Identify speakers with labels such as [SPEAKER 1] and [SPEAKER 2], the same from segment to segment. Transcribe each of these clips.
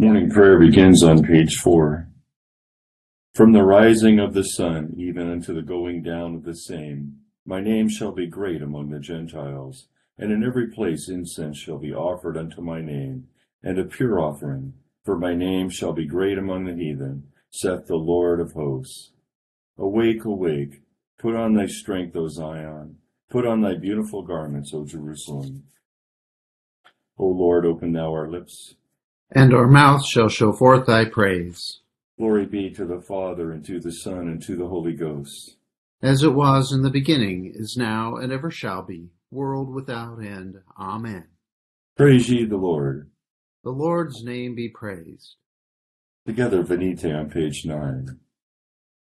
[SPEAKER 1] Morning prayer begins on page four. From the rising of the sun even unto the going down of the same, my name shall be great among the Gentiles, and in every place incense shall be offered unto my name, and a pure offering, for my name shall be great among the heathen, saith the Lord of hosts. Awake, awake, put on thy strength, O Zion, put on thy beautiful garments, O Jerusalem. O Lord, open thou our lips,
[SPEAKER 2] and our mouth shall show forth thy praise.
[SPEAKER 1] Glory be to the Father, and to the Son, and to the Holy Ghost.
[SPEAKER 2] As it was in the beginning, is now, and ever shall be, world without end. Amen.
[SPEAKER 1] Praise ye the Lord.
[SPEAKER 2] The Lord's name be praised.
[SPEAKER 1] Together, Venite on page nine.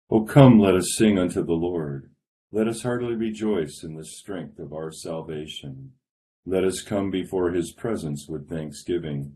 [SPEAKER 1] O come, let us sing unto the Lord. Let us heartily rejoice in the strength of our salvation. Let us come before his presence with thanksgiving,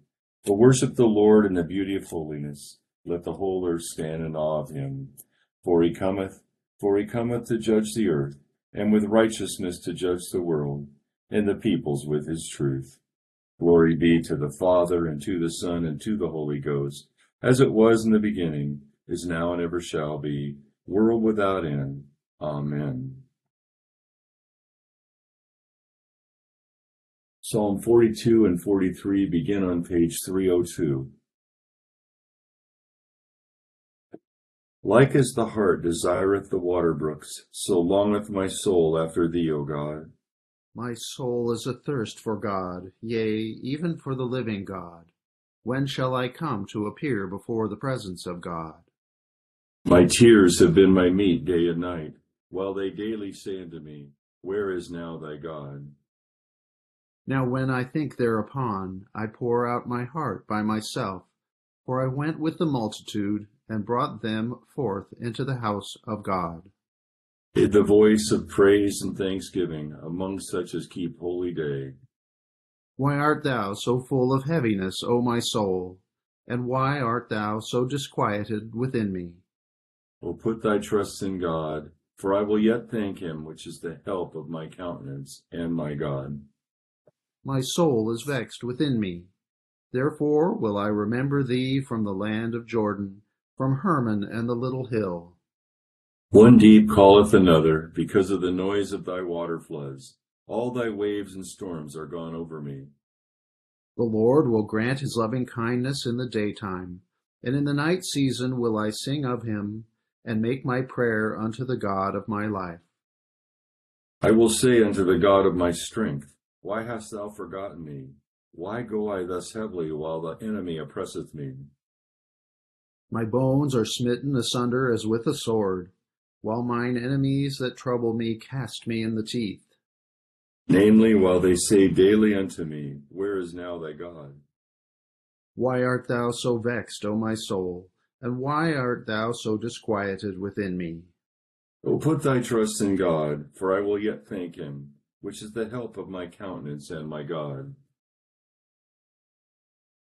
[SPEAKER 1] But worship the Lord in the beauty of holiness. Let the whole earth stand in awe of him. For he cometh, for he cometh to judge the earth, and with righteousness to judge the world, and the peoples with his truth. Glory be to the Father, and to the Son, and to the Holy Ghost, as it was in the beginning, is now, and ever shall be, world without end. Amen. Psalm 42 and 43 begin on page 302. Like as the hart desireth the water brooks, so longeth my soul after thee, O God.
[SPEAKER 2] My soul is athirst for God, yea, even for the living God. When shall I come to appear before the presence of God?
[SPEAKER 1] My tears have been my meat day and night, while they daily say unto me, Where is now thy God?
[SPEAKER 2] Now when I think thereupon, I pour out my heart by myself, for I went with the multitude, and brought them forth into the house of God.
[SPEAKER 1] Hid the voice of praise and thanksgiving among such as keep holy day.
[SPEAKER 2] Why art thou so full of heaviness, O my soul? And why art thou so disquieted within me?
[SPEAKER 1] O put thy trust in God, for I will yet thank him, which is the help of my countenance and my God.
[SPEAKER 2] My soul is vexed within me. Therefore will I remember thee from the land of Jordan, from Hermon and the little hill.
[SPEAKER 1] One deep calleth another, because of the noise of thy water floods. All thy waves and storms are gone over me.
[SPEAKER 2] The Lord will grant his loving kindness in the daytime, and in the night season will I sing of him, and make my prayer unto the God of my life.
[SPEAKER 1] I will say unto the God of my strength, Why hast thou forgotten me? Why go I thus heavily while the enemy oppresseth me?
[SPEAKER 2] My bones are smitten asunder as with a sword, while mine enemies that trouble me cast me in the teeth.
[SPEAKER 1] Namely, while they say daily unto me, Where is now thy God?
[SPEAKER 2] Why art thou so vexed, O my soul? And why art thou so disquieted within me?
[SPEAKER 1] O put thy trust in God, for I will yet thank him, which is the help of my countenance and my God.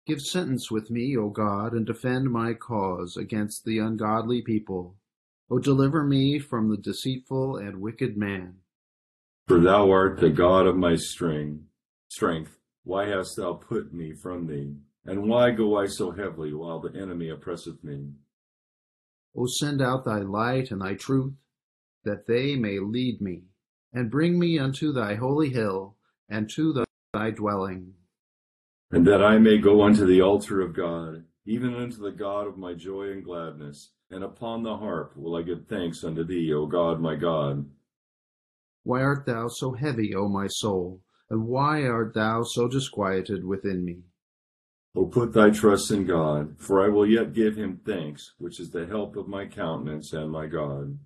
[SPEAKER 2] Give sentence with me, O God, and defend my cause against the ungodly people. O deliver me from the deceitful and wicked man.
[SPEAKER 1] For thou art the God of my strength. Strength, why hast thou put me from thee? And why go I so heavily while the enemy oppresseth me?
[SPEAKER 2] O send out thy light and thy truth, that they may lead me, and bring me unto thy holy hill, and to thy dwelling.
[SPEAKER 1] And that I may go unto the altar of God, even unto the God of my joy and gladness, and upon the harp will I give thanks unto thee, O God my God.
[SPEAKER 2] Why art thou so heavy, O my soul? And why art thou so disquieted within me?
[SPEAKER 1] O put thy trust in God, for I will yet give him thanks, which is the help of my countenance and my God.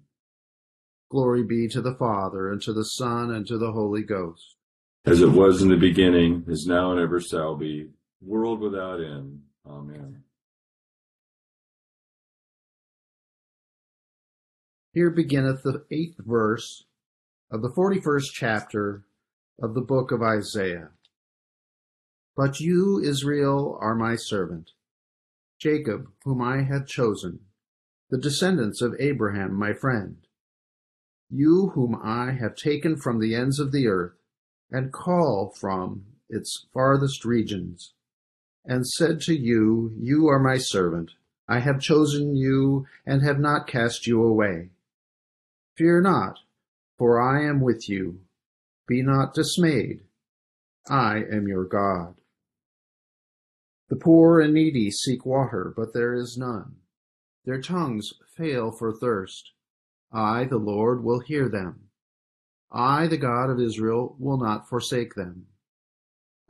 [SPEAKER 2] Glory be to the Father, and to the Son, and to the Holy Ghost.
[SPEAKER 1] As it was in the beginning, is now, and ever shall be, world without end. Amen.
[SPEAKER 2] Here beginneth the eighth verse of the 41st chapter of the book of Isaiah. But you, Israel, are my servant, Jacob, whom I have chosen, the descendants of Abraham, my friend. You, whom I have taken from the ends of the earth, and call from its farthest regions, and said to you, You are my servant. I have chosen you and have not cast you away. Fear not, for I am with you. Be not dismayed. I am your God. The poor and needy seek water, but there is none. Their tongues fail for thirst. I, the Lord, will hear them. I, the God of Israel, will not forsake them.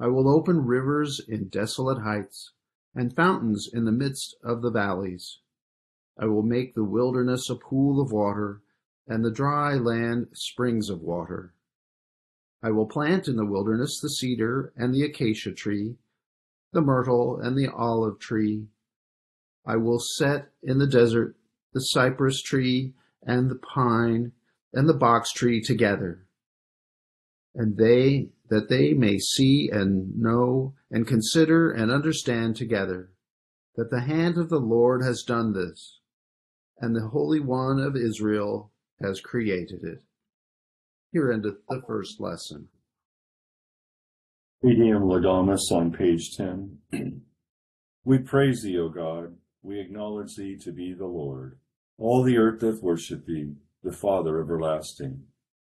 [SPEAKER 2] I will open rivers in desolate heights, and fountains in the midst of the valleys. I will make the wilderness a pool of water, and the dry land springs of water. I will plant in the wilderness the cedar and the acacia tree, the myrtle and the olive tree. I will set in the desert the cypress tree and the pine and the box tree together. And they, that they may see and know and consider and understand together that the hand of the Lord has done this, and the Holy One of Israel has created it. Here endeth the first lesson.
[SPEAKER 1] Te Deum Laudamus on page 10. we praise thee, O God. We acknowledge thee to be the Lord. All the earth doth worship thee, the Father everlasting.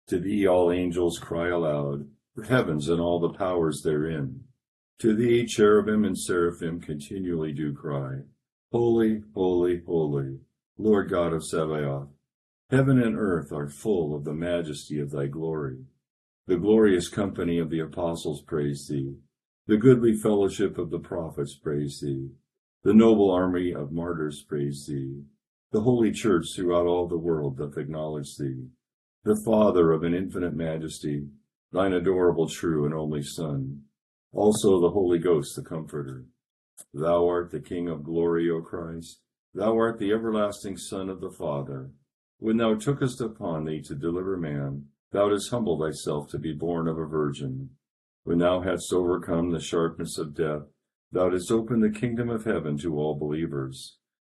[SPEAKER 1] To thee all angels cry aloud, the heavens and all the powers therein. To thee cherubim and seraphim continually do cry, Holy, holy, holy, Lord God of Sabaoth. Heaven and earth are full of the majesty of thy glory. The glorious company of the apostles praise thee. The goodly fellowship of the prophets praise thee. The noble army of martyrs praise thee. The holy church throughout all the world doth acknowledge thee. The Father of an infinite majesty, thine adorable true and only Son. Also the Holy Ghost, the Comforter. Thou art the King of glory, O Christ. Thou art the everlasting Son of the Father when thou tookest upon thee to deliver man, thou didst humble thyself to be born of a virgin. When thou hadst overcome the sharpness of death, thou didst open the kingdom of heaven to all believers.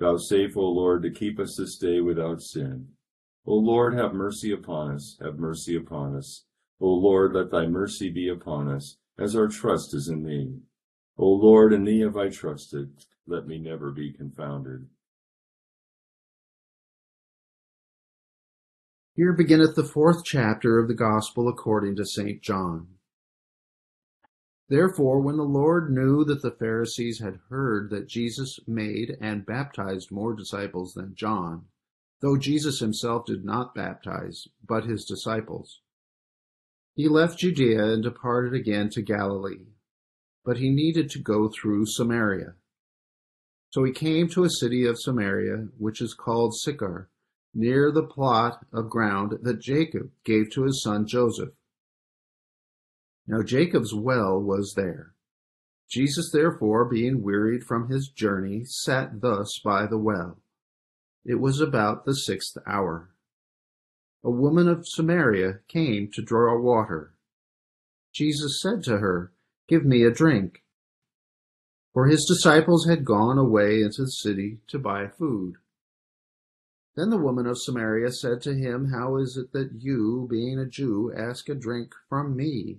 [SPEAKER 1] Vouchsafe, O Lord, to keep us this day without sin. O Lord, have mercy upon us, have mercy upon us. O Lord, let thy mercy be upon us, as our trust is in thee. O Lord, in thee have I trusted, let me never be confounded.
[SPEAKER 2] Here beginneth the fourth chapter of the Gospel according to St. John. Therefore, when the Lord knew that the Pharisees had heard that Jesus made and baptized more disciples than John, though Jesus himself did not baptize, but his disciples, he left Judea and departed again to Galilee. But he needed to go through Samaria. So he came to a city of Samaria, which is called Sychar near the plot of ground that Jacob gave to his son Joseph. Now Jacob's well was there. Jesus, therefore, being wearied from his journey, sat thus by the well. It was about the sixth hour. A woman of Samaria came to draw water. Jesus said to her, Give me a drink. For his disciples had gone away into the city to buy food. Then the woman of Samaria said to him, How is it that you, being a Jew, ask a drink from me,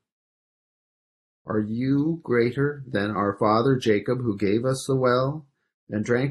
[SPEAKER 2] Are you greater than our father Jacob, who gave us the well and drank